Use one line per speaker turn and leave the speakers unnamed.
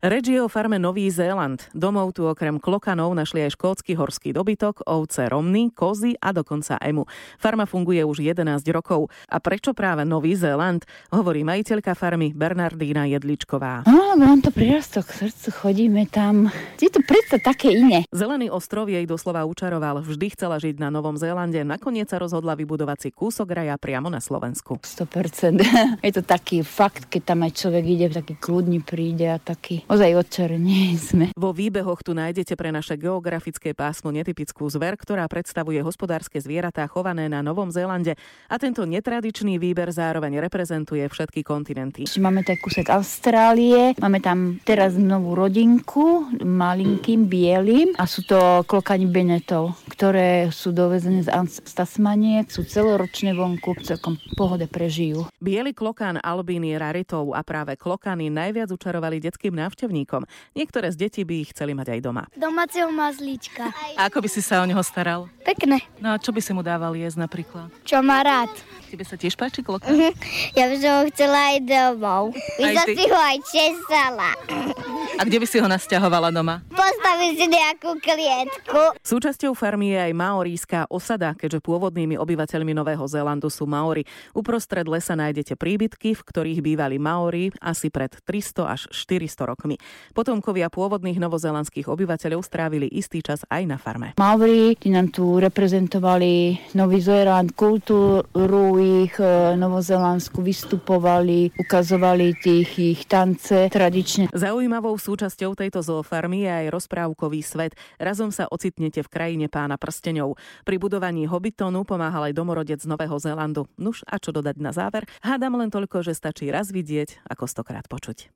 Reč je o farme Nový Zéland. Domov tu okrem klokanov našli aj škótsky horský dobytok, ovce romny, kozy a dokonca emu. Farma funguje už 11 rokov. A prečo práve Nový Zéland? Hovorí majiteľka farmy Bernardína Jedličková.
No, mám to prirastok k srdcu, chodíme tam. Je to predsa také iné.
Zelený ostrov jej doslova učaroval. Vždy chcela žiť na Novom Zélande. Nakoniec sa rozhodla vybudovať si kúsok raja priamo na Slovensku.
100%. je to taký fakt, keď tam aj človek ide, taký kľudný príde a taký ozaj odčerení sme.
Vo výbehoch tu nájdete pre naše geografické pásmo netypickú zver, ktorá predstavuje hospodárske zvieratá chované na Novom Zélande a tento netradičný výber zároveň reprezentuje všetky kontinenty.
Máme tak kúsek Austrálie, máme tam teraz novú rodinku, malinkým, bielým a sú to klokani Benetov, ktoré sú dovezené z Tasmanie, sú celoročne vonku, celkom pohode prežijú.
Bielý klokán Albín je raritou a práve klokany najviac učarovali detským návštevníkom. Niektoré z detí by ich chceli mať aj doma.
Domáceho mazlíčka.
A ako by si sa o neho staral?
Pekne.
No a čo by si mu dával jesť napríklad?
Čo má rád.
Tebe sa tiež páči kloka?
Uh-huh. Ja by som ho chcela aj domov. By som si ho aj česala.
A kde by si ho nasťahovala doma?
Postaviť si nejakú klietku.
Súčasťou farmy je aj maoríska osada, keďže pôvodnými obyvateľmi Nového Zélandu sú Maori. Uprostred lesa nájdete príbytky, v ktorých bývali Maori asi pred 300 až 400 rokmi. Potomkovia pôvodných novozelandských obyvateľov strávili istý čas aj na farme.
Maori, tí nám tu reprezentovali Nový Zéland, kultúru ich e, Novozelandsku, vystupovali, ukazovali tých ich tance tradične.
Zaujímavou súčasťou tejto zoofarmy je aj rozprávkový svet. Razom sa ocitnete v krajine pána prstenov. Pri budovaní Hobbitonu pomáhal aj domorodec Nového Zélandu. Nuž a čo dodať na záver? Hádam len toľko, že stačí raz vidieť, ako stokrát počuť.